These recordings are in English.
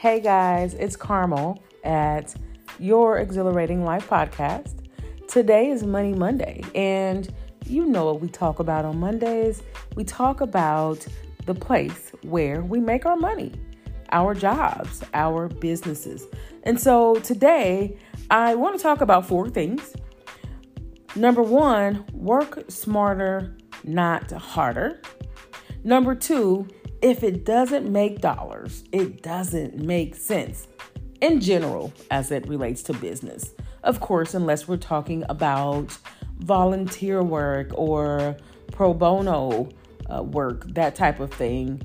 Hey guys, it's Carmel at Your Exhilarating Life podcast. Today is Money Monday, and you know what we talk about on Mondays. We talk about the place where we make our money, our jobs, our businesses. And so today, I want to talk about four things. Number one, work smarter, not harder. Number two, if it doesn't make dollars, it doesn't make sense in general as it relates to business. Of course, unless we're talking about volunteer work or pro bono uh, work, that type of thing.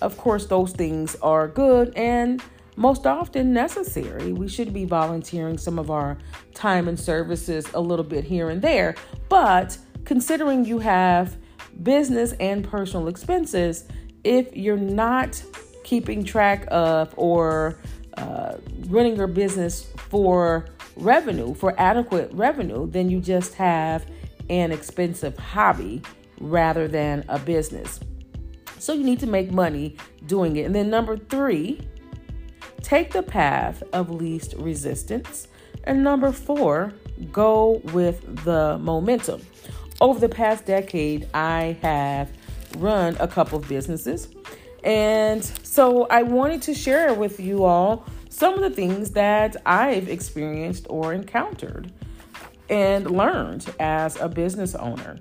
Of course, those things are good and most often necessary. We should be volunteering some of our time and services a little bit here and there. But considering you have business and personal expenses, if you're not keeping track of or uh, running your business for revenue, for adequate revenue, then you just have an expensive hobby rather than a business. So you need to make money doing it. And then number three, take the path of least resistance. And number four, go with the momentum. Over the past decade, I have run a couple of businesses. And so I wanted to share with you all some of the things that I've experienced or encountered and learned as a business owner.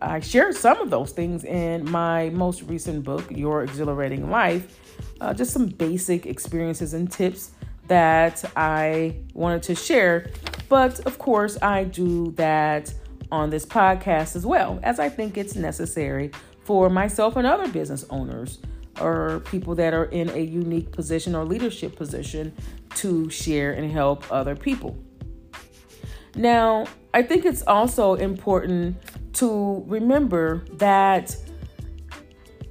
I shared some of those things in my most recent book, Your Exhilarating Life, uh, just some basic experiences and tips that I wanted to share. But of course, I do that on this podcast as well, as I think it's necessary for myself and other business owners or people that are in a unique position or leadership position to share and help other people. Now, I think it's also important to remember that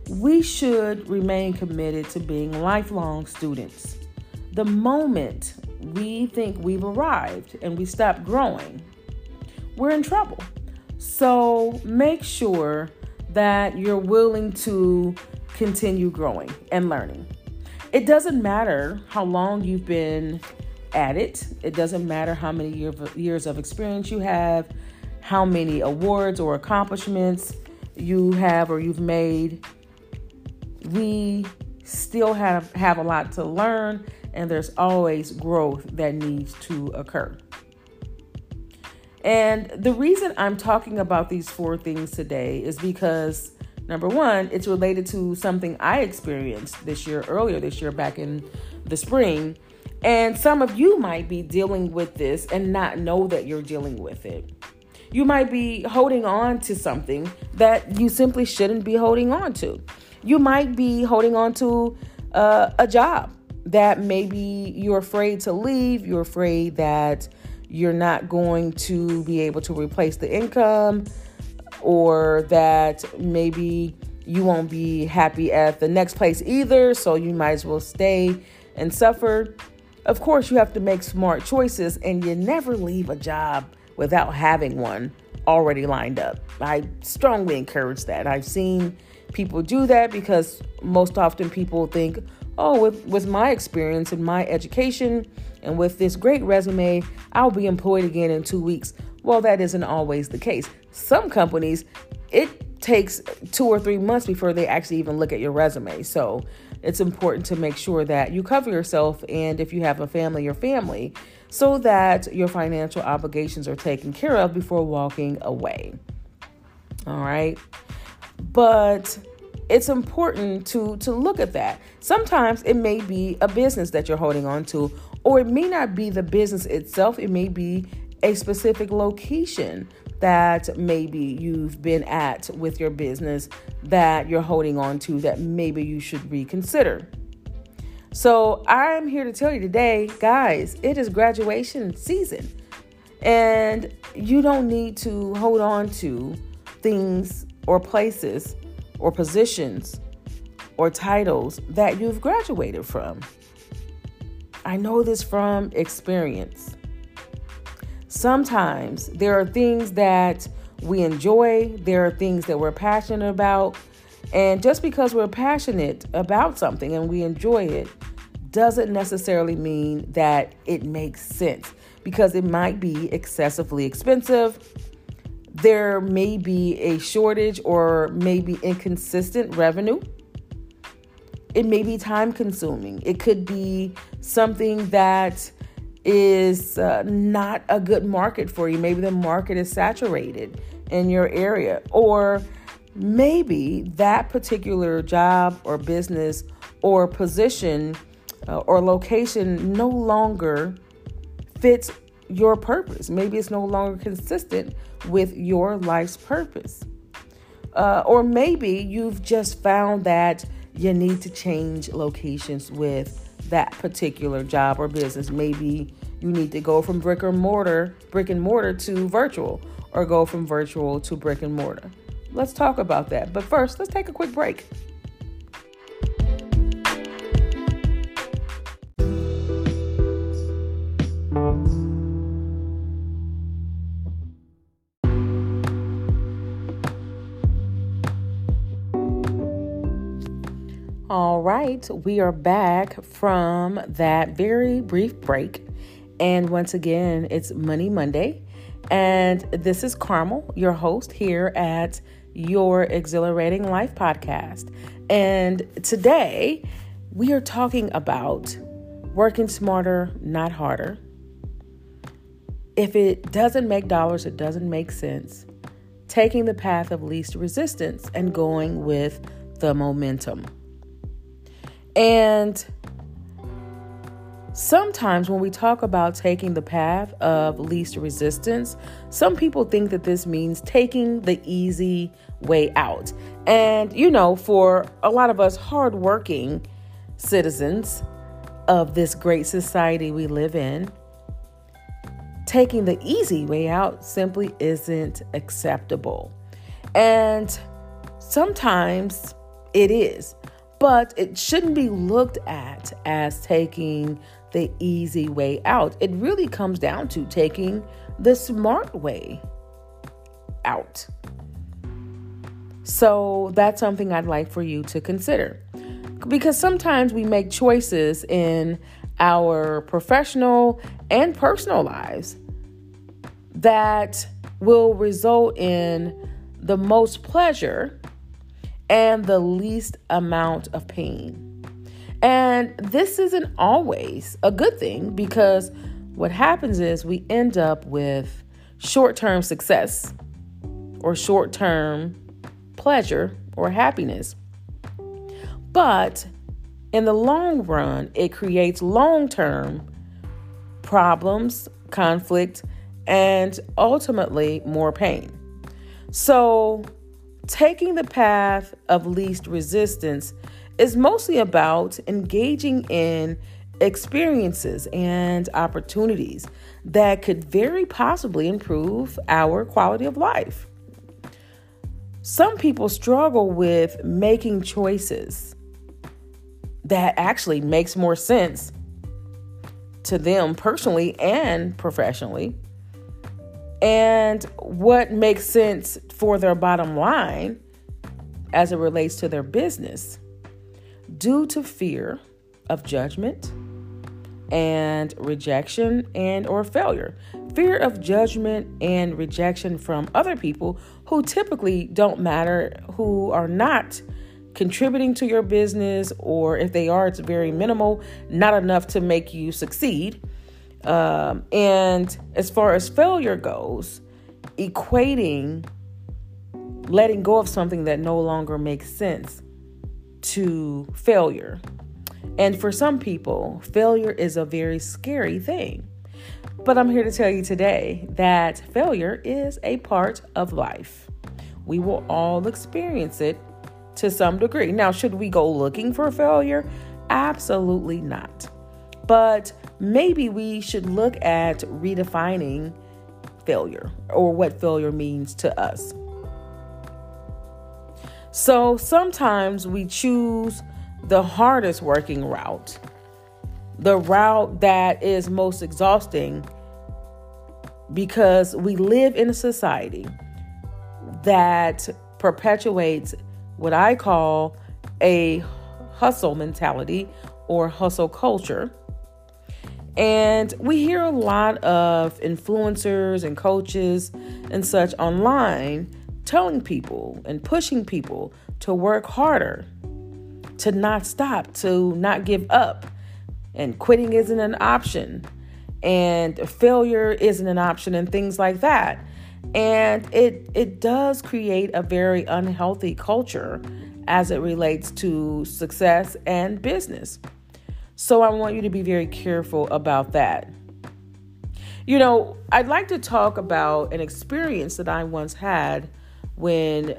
we should remain committed to being lifelong students. The moment we think we've arrived and we stop growing, we're in trouble. So make sure that you're willing to continue growing and learning. It doesn't matter how long you've been at it, it doesn't matter how many years of experience you have, how many awards or accomplishments you have or you've made. We still have, have a lot to learn, and there's always growth that needs to occur. And the reason I'm talking about these four things today is because number one, it's related to something I experienced this year, earlier this year, back in the spring. And some of you might be dealing with this and not know that you're dealing with it. You might be holding on to something that you simply shouldn't be holding on to. You might be holding on to uh, a job that maybe you're afraid to leave, you're afraid that you're not going to be able to replace the income, or that maybe you won't be happy at the next place either, so you might as well stay and suffer. Of course, you have to make smart choices, and you never leave a job without having one already lined up. I strongly encourage that. I've seen people do that because most often people think, oh, with, with my experience and my education and with this great resume, I'll be employed again in two weeks. Well, that isn't always the case. Some companies, it takes two or three months before they actually even look at your resume. So it's important to make sure that you cover yourself and if you have a family, your family, so that your financial obligations are taken care of before walking away. All right. But it's important to to look at that. Sometimes it may be a business that you're holding on to or it may not be the business itself, it may be a specific location that maybe you've been at with your business that you're holding on to that maybe you should reconsider. So, I'm here to tell you today, guys, it is graduation season. And you don't need to hold on to things or places or positions or titles that you've graduated from. I know this from experience. Sometimes there are things that we enjoy, there are things that we're passionate about, and just because we're passionate about something and we enjoy it doesn't necessarily mean that it makes sense because it might be excessively expensive. There may be a shortage or maybe inconsistent revenue. It may be time consuming. It could be something that is uh, not a good market for you. Maybe the market is saturated in your area, or maybe that particular job or business or position uh, or location no longer fits your purpose. Maybe it's no longer consistent with your life's purpose. Uh, or maybe you've just found that you need to change locations with that particular job or business. Maybe you need to go from brick or mortar, brick and mortar to virtual, or go from virtual to brick and mortar. Let's talk about that. But first, let's take a quick break. All right, we are back from that very brief break. And once again, it's Money Monday. And this is Carmel, your host here at Your Exhilarating Life podcast. And today we are talking about working smarter, not harder. If it doesn't make dollars, it doesn't make sense. Taking the path of least resistance and going with the momentum. And Sometimes, when we talk about taking the path of least resistance, some people think that this means taking the easy way out. And, you know, for a lot of us hardworking citizens of this great society we live in, taking the easy way out simply isn't acceptable. And sometimes it is, but it shouldn't be looked at as taking the easy way out. It really comes down to taking the smart way out. So that's something I'd like for you to consider. Because sometimes we make choices in our professional and personal lives that will result in the most pleasure and the least amount of pain. And this isn't always a good thing because what happens is we end up with short term success or short term pleasure or happiness. But in the long run, it creates long term problems, conflict, and ultimately more pain. So, taking the path of least resistance is mostly about engaging in experiences and opportunities that could very possibly improve our quality of life. Some people struggle with making choices that actually makes more sense to them personally and professionally. And what makes sense for their bottom line as it relates to their business due to fear of judgment and rejection and or failure. Fear of judgment and rejection from other people who typically don't matter who are not contributing to your business or if they are it's very minimal not enough to make you succeed um, and as far as failure goes equating letting go of something that no longer makes sense to failure. And for some people, failure is a very scary thing. But I'm here to tell you today that failure is a part of life. We will all experience it to some degree. Now, should we go looking for failure? Absolutely not. But maybe we should look at redefining failure or what failure means to us. So sometimes we choose the hardest working route, the route that is most exhausting, because we live in a society that perpetuates what I call a hustle mentality or hustle culture. And we hear a lot of influencers and coaches and such online telling people and pushing people to work harder, to not stop, to not give up. And quitting isn't an option, and failure isn't an option, and things like that. And it it does create a very unhealthy culture as it relates to success and business. So I want you to be very careful about that. You know, I'd like to talk about an experience that I once had when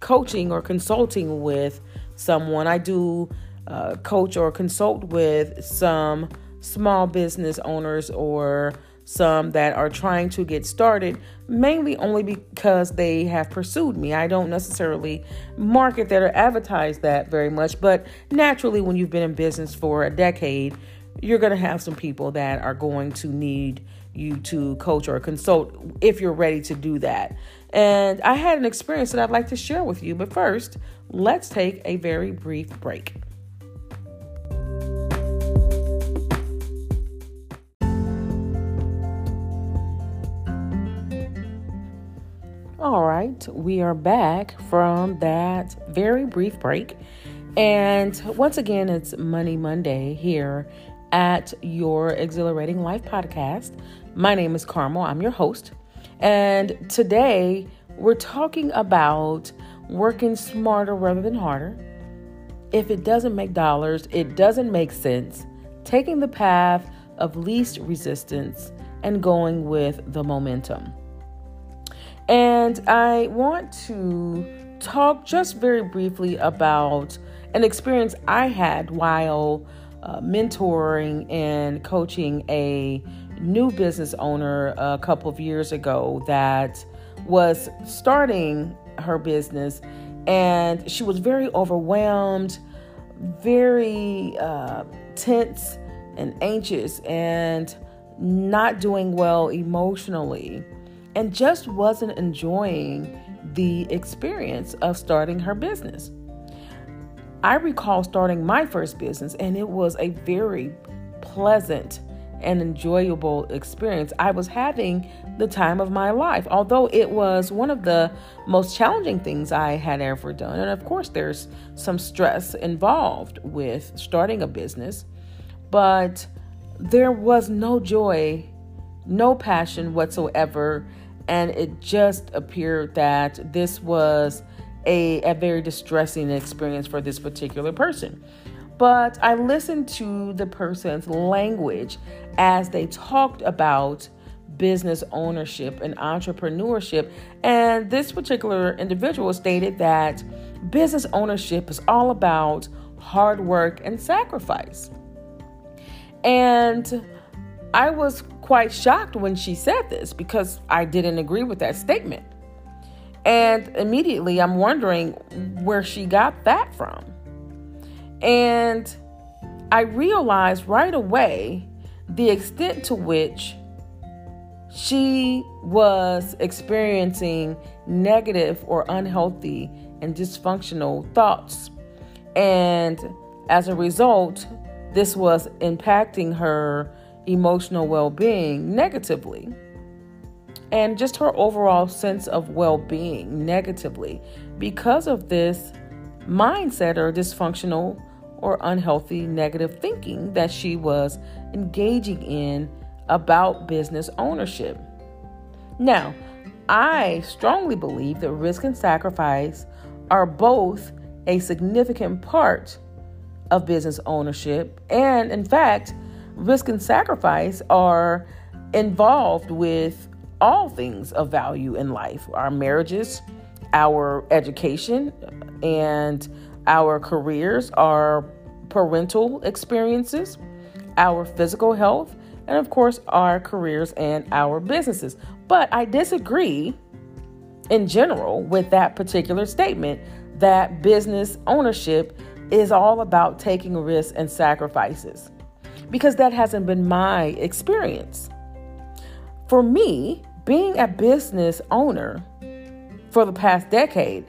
coaching or consulting with someone. I do uh, coach or consult with some small business owners or some that are trying to get started, mainly only because they have pursued me. I don't necessarily market that or advertise that very much, but naturally, when you've been in business for a decade, you're going to have some people that are going to need you to coach or consult if you're ready to do that. And I had an experience that I'd like to share with you, but first, let's take a very brief break. All right, we are back from that very brief break. And once again, it's Money Monday here at your Exhilarating Life podcast. My name is Carmel, I'm your host. And today we're talking about working smarter rather than harder. If it doesn't make dollars, it doesn't make sense. Taking the path of least resistance and going with the momentum. And I want to talk just very briefly about an experience I had while uh, mentoring and coaching a new business owner a couple of years ago that was starting her business. And she was very overwhelmed, very uh, tense and anxious, and not doing well emotionally and just wasn't enjoying the experience of starting her business. I recall starting my first business, and it was a very pleasant and enjoyable experience. I was having the time of my life, although it was one of the most challenging things I had ever done. And of course, there's some stress involved with starting a business, but there was no joy, no passion whatsoever and it just appeared that this was a, a very distressing experience for this particular person. But I listened to the person's language as they talked about business ownership and entrepreneurship. And this particular individual stated that business ownership is all about hard work and sacrifice. And I was quite shocked when she said this because I didn't agree with that statement. And immediately I'm wondering where she got that from. And I realized right away the extent to which she was experiencing negative or unhealthy and dysfunctional thoughts. And as a result, this was impacting her emotional well being negatively. And just her overall sense of well being negatively. Because of this mindset or dysfunctional or unhealthy negative thinking that she was engaging in about business ownership. Now, I strongly believe that risk and sacrifice are both a significant part of business ownership, and in fact, risk and sacrifice are involved with all things of value in life our marriages, our education, and our careers, our parental experiences, our physical health, and of course, our careers and our businesses. But I disagree in general with that particular statement that business ownership is all about taking risks and sacrifices because that hasn't been my experience. For me, being a business owner for the past decade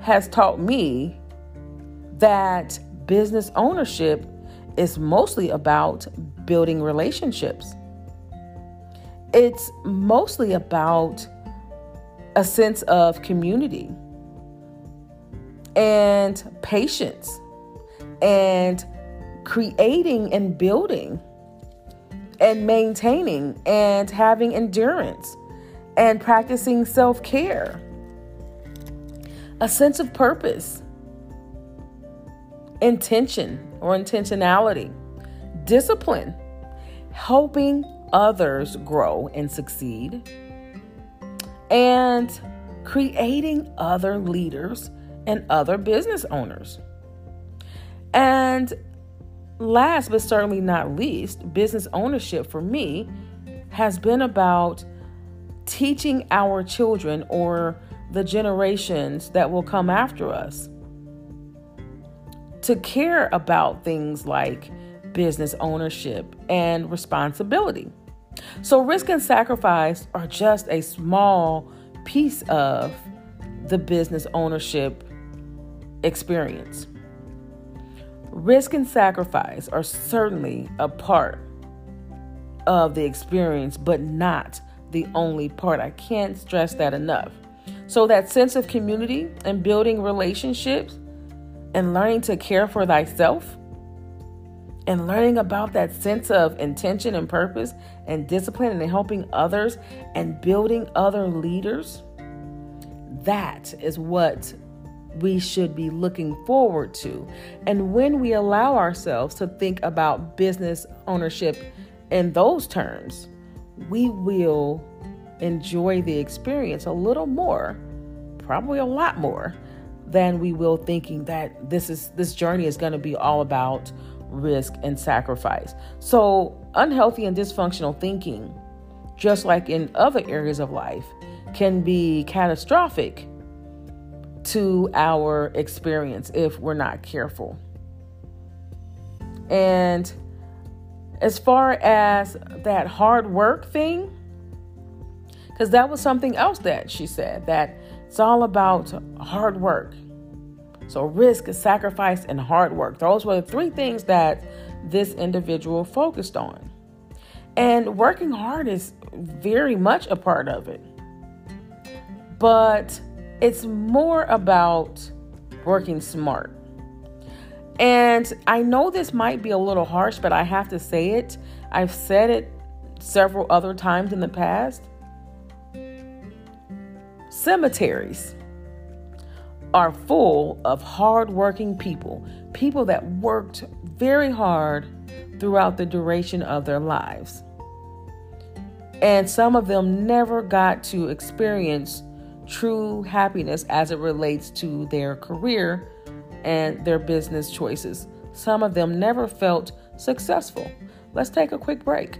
has taught me that business ownership is mostly about building relationships. It's mostly about a sense of community and patience and creating and building and maintaining and having endurance and practicing self care, a sense of purpose, intention or intentionality, discipline, helping others grow and succeed, and creating other leaders and other business owners. And last but certainly not least, business ownership for me has been about teaching our children or the generations that will come after us to care about things like business ownership and responsibility. So, risk and sacrifice are just a small piece of the business ownership experience. Risk and sacrifice are certainly a part of the experience, but not the only part. I can't stress that enough. So, that sense of community and building relationships and learning to care for thyself and learning about that sense of intention and purpose and discipline and helping others and building other leaders, that is what we should be looking forward to. And when we allow ourselves to think about business ownership in those terms, we will enjoy the experience a little more, probably a lot more than we will thinking that this is this journey is going to be all about risk and sacrifice. So, unhealthy and dysfunctional thinking, just like in other areas of life, can be catastrophic to our experience if we're not careful. And as far as that hard work thing, because that was something else that she said that it's all about hard work. So, risk, sacrifice, and hard work. Those were the three things that this individual focused on. And working hard is very much a part of it. But it's more about working smart. And I know this might be a little harsh, but I have to say it. I've said it several other times in the past. Cemeteries are full of hardworking people, people that worked very hard throughout the duration of their lives. And some of them never got to experience true happiness as it relates to their career and their business choices. Some of them never felt successful. Let's take a quick break.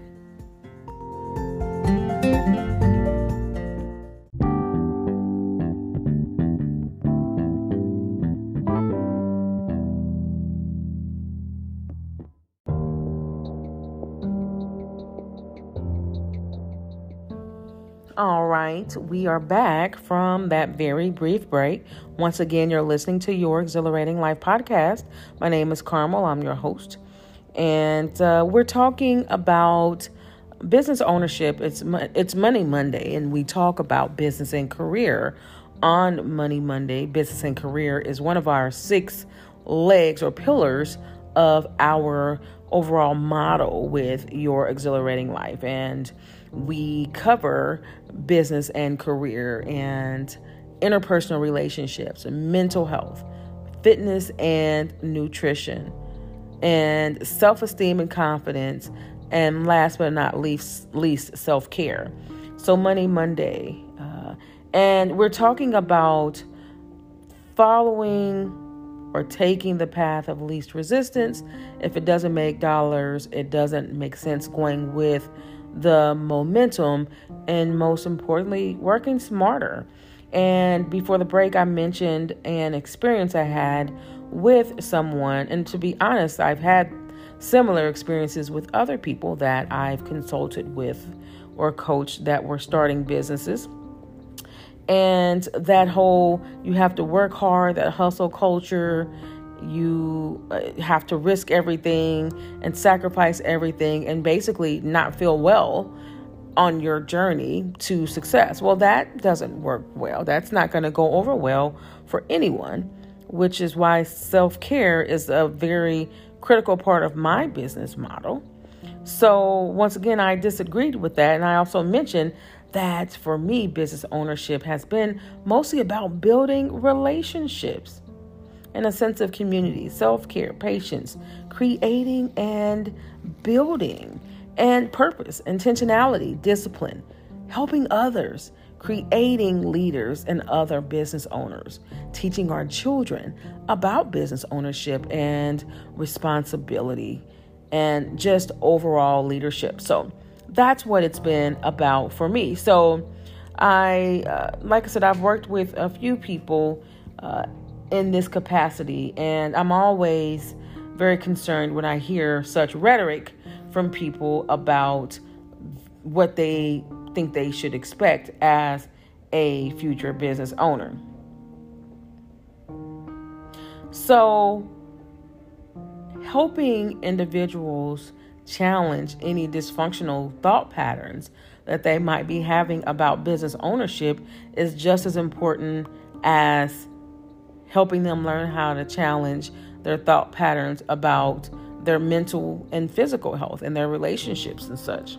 We are back from that very brief break. Once again, you're listening to your Exhilarating Life podcast. My name is Carmel, I'm your host, and uh, we're talking about business ownership. It's it's Money Monday, and we talk about business and career on Money Monday. Business and career is one of our six legs or pillars of our overall model with your exhilarating life, and we cover business and career and interpersonal relationships and mental health, fitness and nutrition, and self esteem and confidence, and last but not least, least self care. So, Money Monday. Uh, and we're talking about following or taking the path of least resistance. If it doesn't make dollars, it doesn't make sense going with the momentum, and most importantly, working smarter. And before the break, I mentioned an experience I had with someone. And to be honest, I've had similar experiences with other people that I've consulted with or coached that were starting businesses. And that whole you have to work hard, that hustle culture, you uh, have to risk everything and sacrifice everything and basically not feel well on your journey to success. Well, that doesn't work well. That's not going to go over well for anyone, which is why self care is a very critical part of my business model. So, once again, I disagreed with that. And I also mentioned that for me, business ownership has been mostly about building relationships and a sense of community, self care, patience, creating and building, and purpose, intentionality, discipline, helping others, creating leaders and other business owners, teaching our children about business ownership and responsibility, and just overall leadership. So that's what it's been about for me. So I, uh, like I said, I've worked with a few people. Uh, in this capacity. And I'm always very concerned when I hear such rhetoric from people about what they think they should expect as a future business owner. So, helping individuals challenge any dysfunctional thought patterns that they might be having about business ownership is just as important as helping them learn how to challenge their thought patterns about their mental and physical health and their relationships and such.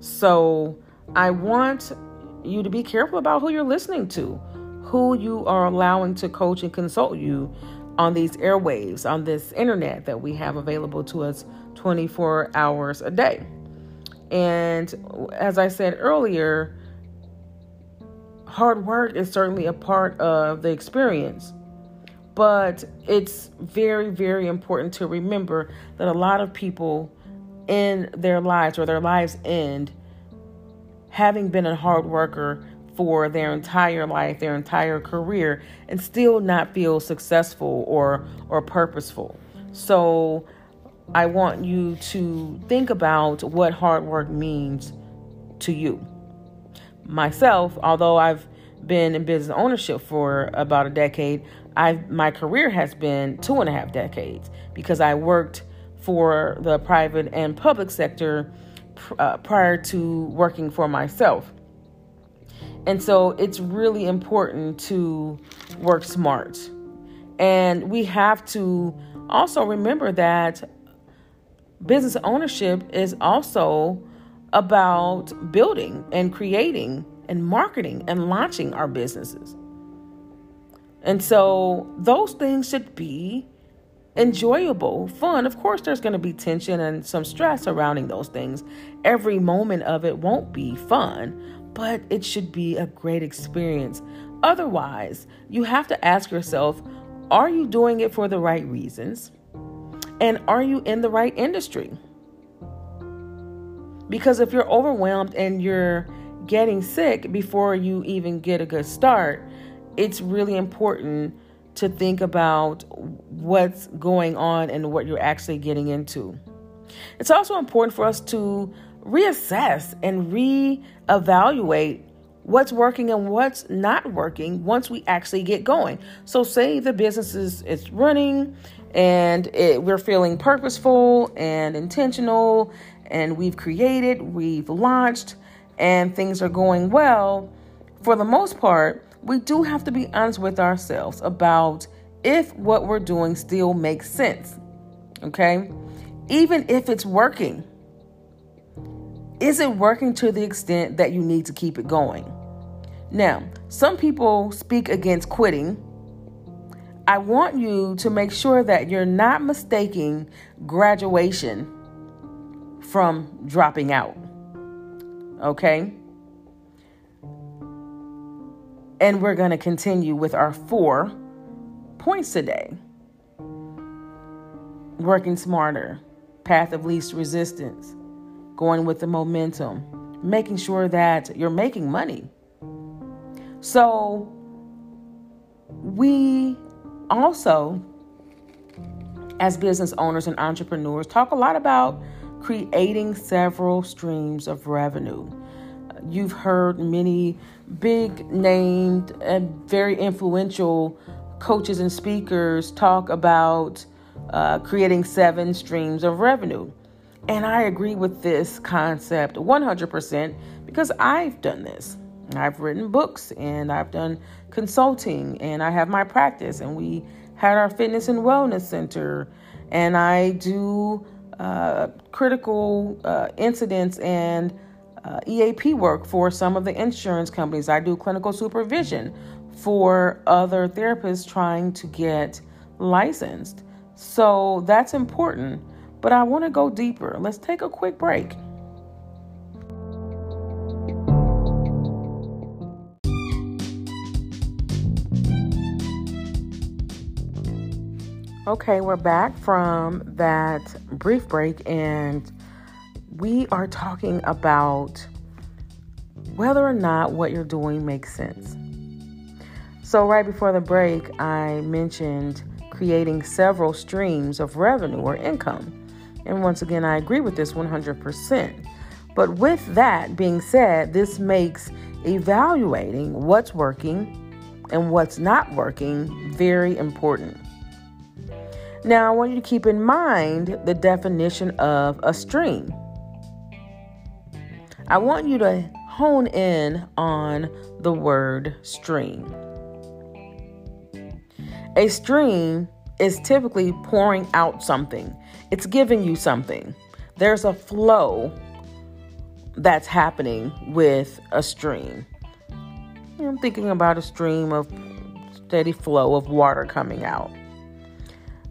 So, I want you to be careful about who you're listening to, who you are allowing to coach and consult you on these airwaves, on this internet that we have available to us 24 hours a day. And as I said earlier, hard work is certainly a part of the experience. But it's very, very important to remember that a lot of people in their lives or their lives end having been a hard worker for their entire life, their entire career, and still not feel successful or or purposeful. So I want you to think about what hard work means to you myself, although I've been in business ownership for about a decade, I my career has been two and a half decades because I worked for the private and public sector uh, prior to working for myself. And so it's really important to work smart. And we have to also remember that business ownership is also about building and creating and marketing and launching our businesses. And so those things should be enjoyable, fun. Of course, there's going to be tension and some stress surrounding those things. Every moment of it won't be fun, but it should be a great experience. Otherwise, you have to ask yourself are you doing it for the right reasons? And are you in the right industry? Because if you're overwhelmed and you're getting sick before you even get a good start, it's really important to think about what's going on and what you're actually getting into. It's also important for us to reassess and reevaluate what's working and what's not working once we actually get going. So, say the business is, is running and it, we're feeling purposeful and intentional and we've created, we've launched, and things are going well, for the most part, we do have to be honest with ourselves about if what we're doing still makes sense. Okay? Even if it's working, is it working to the extent that you need to keep it going? Now, some people speak against quitting. I want you to make sure that you're not mistaking graduation from dropping out. Okay? And we're going to continue with our four points today working smarter, path of least resistance, going with the momentum, making sure that you're making money. So, we also, as business owners and entrepreneurs, talk a lot about creating several streams of revenue. You've heard many big named and very influential coaches and speakers talk about uh, creating seven streams of revenue. And I agree with this concept 100% because I've done this. I've written books and I've done consulting and I have my practice and we had our fitness and wellness center and I do uh, critical uh, incidents and uh, EAP work for some of the insurance companies. I do clinical supervision for other therapists trying to get licensed. So that's important. But I want to go deeper. Let's take a quick break. Okay, we're back from that brief break, and we are talking about whether or not what you're doing makes sense. So, right before the break, I mentioned creating several streams of revenue or income. And once again, I agree with this 100%. But with that being said, this makes evaluating what's working and what's not working very important. Now, I want you to keep in mind the definition of a stream. I want you to hone in on the word stream. A stream is typically pouring out something, it's giving you something. There's a flow that's happening with a stream. I'm thinking about a stream of steady flow of water coming out.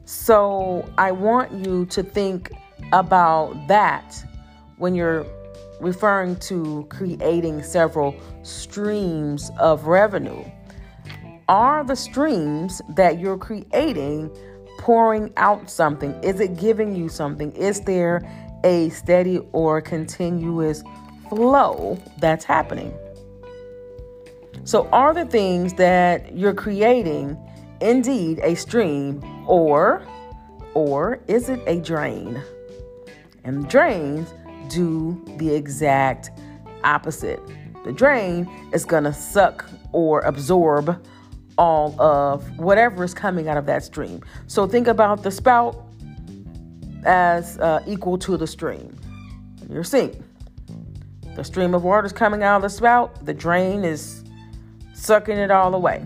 So I want you to think about that when you're referring to creating several streams of revenue. Are the streams that you're creating pouring out something? Is it giving you something? Is there a steady or continuous flow that's happening? So, are the things that you're creating indeed a stream or or is it a drain? And drains do the exact opposite. The drain is going to suck or absorb all of whatever is coming out of that stream. So think about the spout as uh, equal to the stream. Your sink. The stream of water is coming out of the spout, the drain is sucking it all away.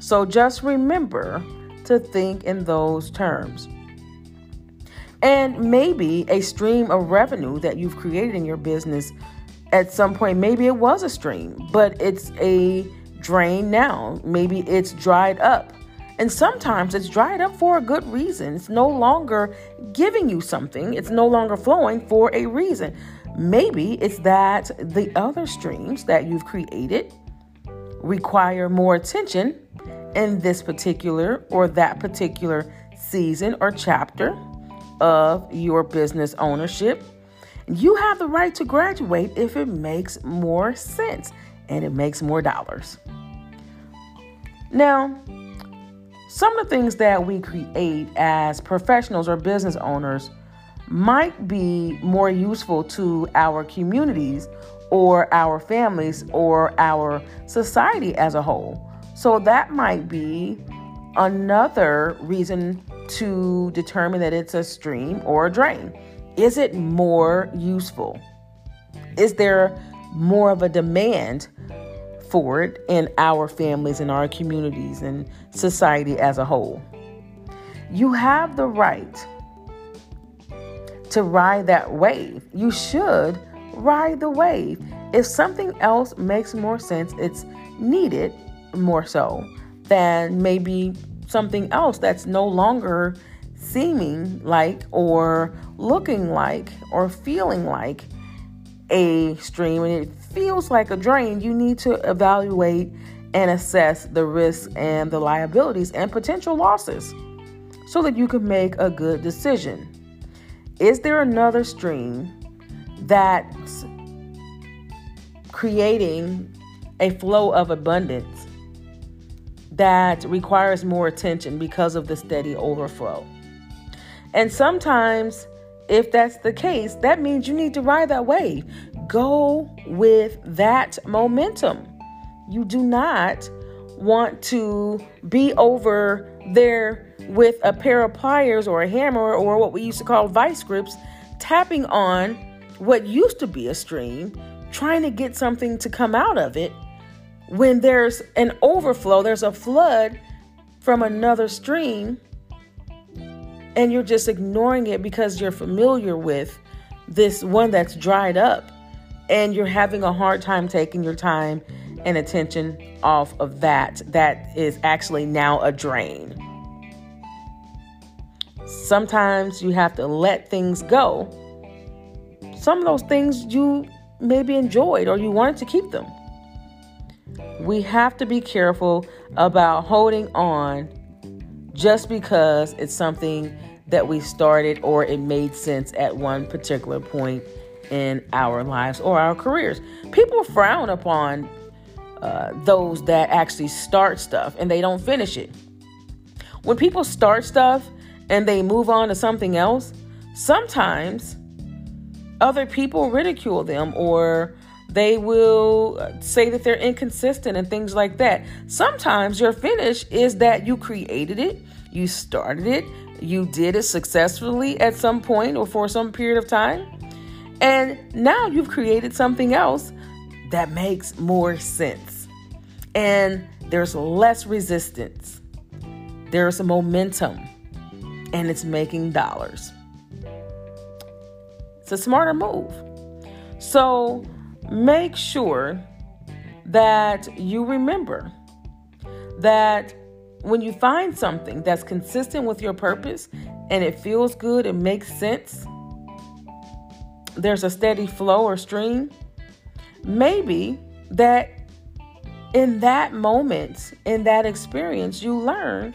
So just remember to think in those terms. And maybe a stream of revenue that you've created in your business at some point, maybe it was a stream, but it's a drain now. Maybe it's dried up. And sometimes it's dried up for a good reason. It's no longer giving you something, it's no longer flowing for a reason. Maybe it's that the other streams that you've created require more attention in this particular or that particular season or chapter of your business ownership. You have the right to graduate if it makes more sense and it makes more dollars. Now, some of the things that we create as professionals or business owners might be more useful to our communities or our families or our society as a whole. So that might be another reason to determine that it's a stream or a drain. Is it more useful? Is there more of a demand for it in our families and our communities and society as a whole? You have the right to ride that wave. You should ride the wave. If something else makes more sense, it's needed more so than maybe something else that's no longer seeming like or looking like or feeling like a stream and it feels like a drain, you need to evaluate and assess the risks and the liabilities and potential losses so that you can make a good decision. Is there another stream that's creating a flow of abundance that requires more attention because of the steady overflow. And sometimes, if that's the case, that means you need to ride that wave. Go with that momentum. You do not want to be over there with a pair of pliers or a hammer or what we used to call vice grips, tapping on what used to be a stream, trying to get something to come out of it when there's an overflow, there's a flood from another stream, and you're just ignoring it because you're familiar with this one that's dried up, and you're having a hard time taking your time and attention off of that, that is actually now a drain. Sometimes you have to let things go. Some of those things you maybe enjoyed or you wanted to keep them. We have to be careful about holding on just because it's something that we started or it made sense at one particular point in our lives or our careers. People frown upon uh, those that actually start stuff and they don't finish it. When people start stuff and they move on to something else, sometimes other people ridicule them or they will say that they're inconsistent and things like that. Sometimes your finish is that you created it, you started it, you did it successfully at some point or for some period of time, and now you've created something else that makes more sense. And there's less resistance, there's a momentum, and it's making dollars. It's a smarter move. So, make sure that you remember that when you find something that's consistent with your purpose and it feels good, it makes sense, there's a steady flow or stream, maybe that in that moment, in that experience, you learn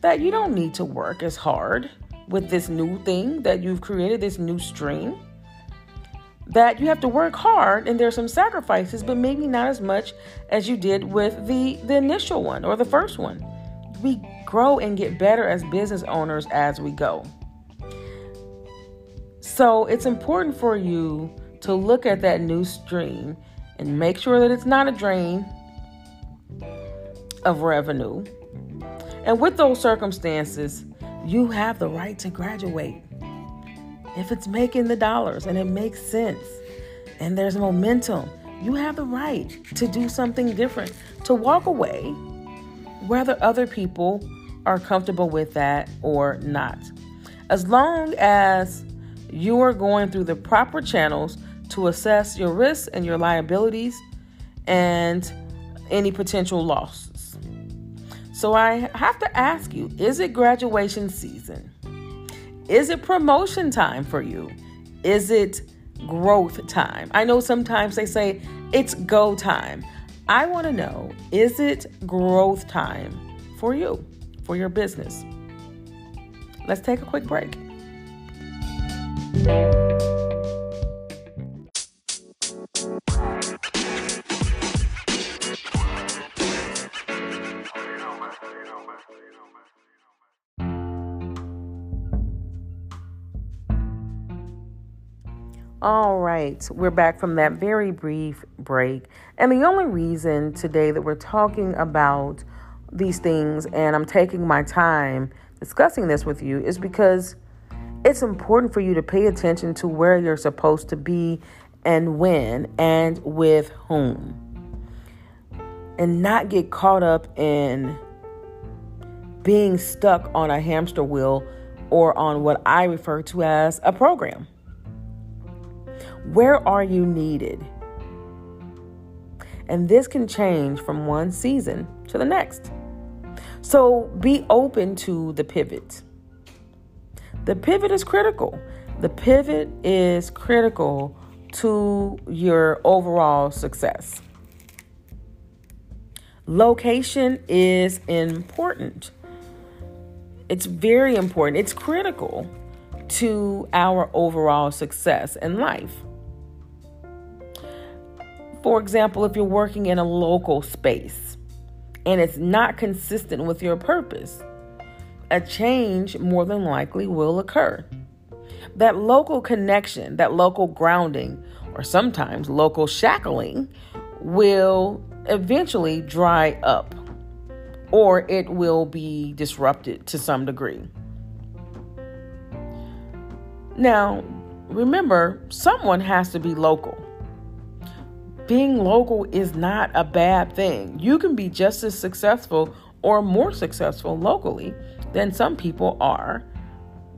that you don't need to work as hard with this new thing that you've created, this new stream that you have to work hard and there's some sacrifices, but maybe not as much as you did with the, the initial one or the first one. We grow and get better as business owners as we go. So it's important for you to look at that new stream and make sure that it's not a drain of revenue. And with those circumstances, you have the right to graduate if it's making the dollars and it makes sense and there's momentum, you have the right to do something different, to walk away, whether other people are comfortable with that or not. As long as you are going through the proper channels to assess your risks and your liabilities and any potential losses. So I have to ask you is it graduation season? Is it promotion time for you? Is it growth time? I know sometimes they say it's go time. I want to know is it growth time for you, for your business? Let's take a quick break. Right, we're back from that very brief break. And the only reason today that we're talking about these things and I'm taking my time discussing this with you is because it's important for you to pay attention to where you're supposed to be and when and with whom. And not get caught up in being stuck on a hamster wheel or on what I refer to as a program. Where are you needed? And this can change from one season to the next. So be open to the pivot. The pivot is critical. The pivot is critical to your overall success. Location is important. It's very important. It's critical to our overall success in life. For example, if you're working in a local space and it's not consistent with your purpose, a change more than likely will occur. That local connection, that local grounding, or sometimes local shackling will eventually dry up. or it will be disrupted to some degree. Now, remember, someone has to be local. Being local is not a bad thing. You can be just as successful or more successful locally than some people are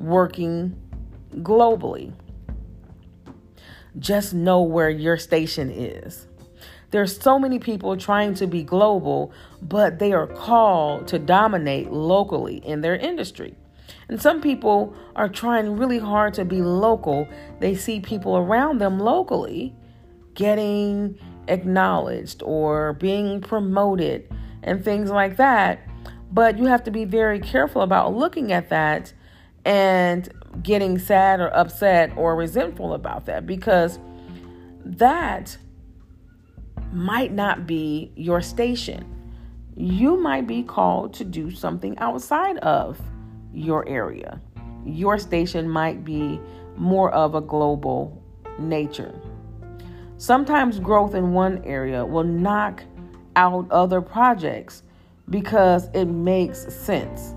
working globally. Just know where your station is. There's so many people trying to be global, but they are called to dominate locally in their industry. And some people are trying really hard to be local. They see people around them locally getting acknowledged or being promoted and things like that. But you have to be very careful about looking at that and getting sad or upset or resentful about that because that might not be your station. You might be called to do something outside of your area. Your station might be more of a global nature. Sometimes growth in one area will knock out other projects because it makes sense.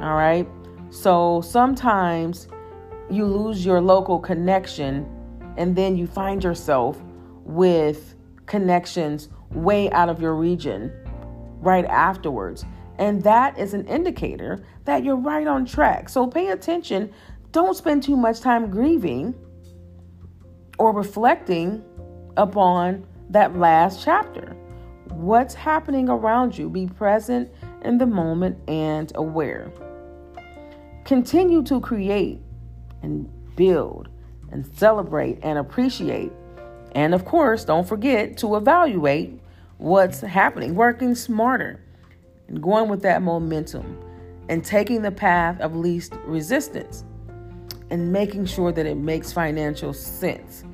All right. So sometimes you lose your local connection and then you find yourself with connections way out of your region right afterwards. And that is an indicator that you're right on track. So pay attention. Don't spend too much time grieving or reflecting upon that last chapter. What's happening around you? Be present in the moment and aware. Continue to create and build and celebrate and appreciate. And of course, don't forget to evaluate what's happening, working smarter and going with that momentum and taking the path of least resistance and making sure that it makes financial sense.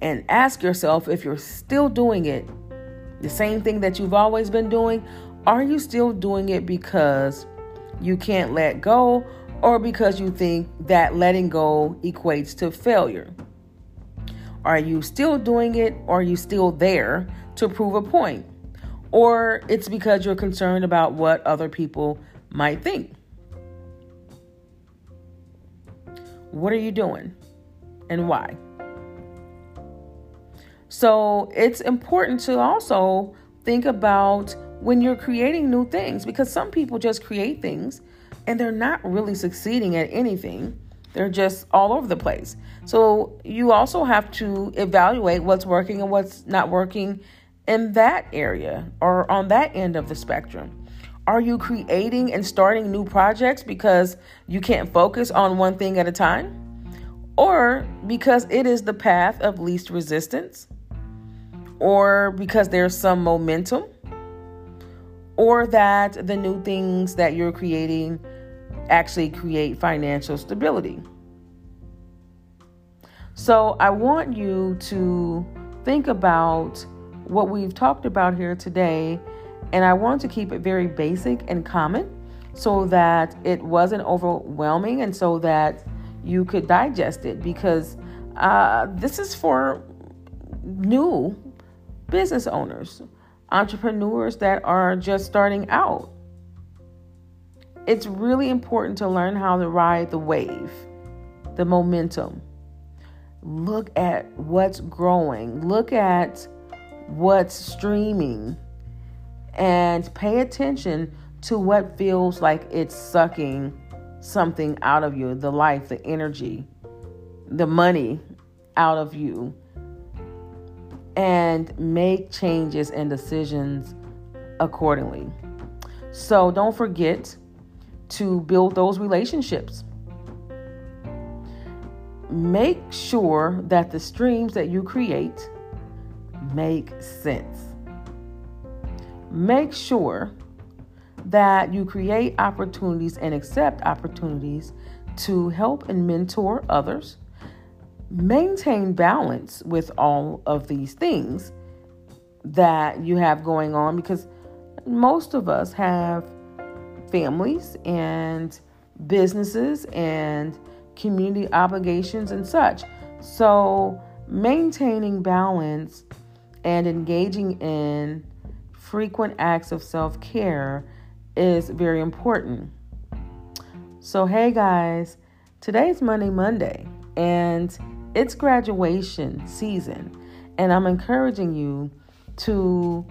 And ask yourself if you're still doing it, the same thing that you've always been doing, are you still doing it because you can't let go or because you think that letting go equates to failure? Are you still doing it or are you still there to prove a point? or it's because you're concerned about what other people might think. What are you doing and why? So it's important to also think about when you're creating new things because some people just create things and they're not really succeeding at anything. They're just all over the place. So you also have to evaluate what's working and what's not working in that area or on that end of the spectrum? Are you creating and starting new projects because you can't focus on one thing at a time? Or because it is the path of least resistance? Or because there's some momentum? Or that the new things that you're creating actually create financial stability? So I want you to think about what we've talked about here today, and I wanted to keep it very basic and common so that it wasn't overwhelming and so that you could digest it because uh, this is for new business owners, entrepreneurs that are just starting out. It's really important to learn how to ride the wave, the momentum. Look at what's growing. Look at what's streaming and pay attention to what feels like it's sucking something out of you the life, the energy, the money out of you. And make changes and decisions accordingly. So don't forget to build those relationships. Make sure that the streams that you create make sense. Make sure that you create opportunities and accept opportunities to help and mentor others. Maintain balance with all of these things that you have going on because most of us have families and businesses and community obligations and such. So, maintaining balance and engaging in frequent acts of self care is very important. So, hey guys, today's Money Monday and it's graduation season, and I'm encouraging you to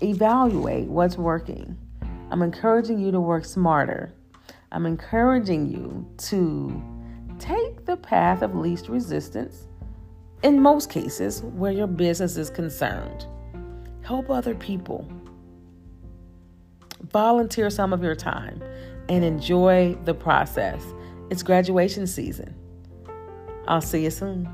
evaluate what's working. I'm encouraging you to work smarter. I'm encouraging you to take the path of least resistance in most cases where your business is concerned. Help other people. Volunteer some of your time and enjoy the process. It's graduation season. I'll see you soon.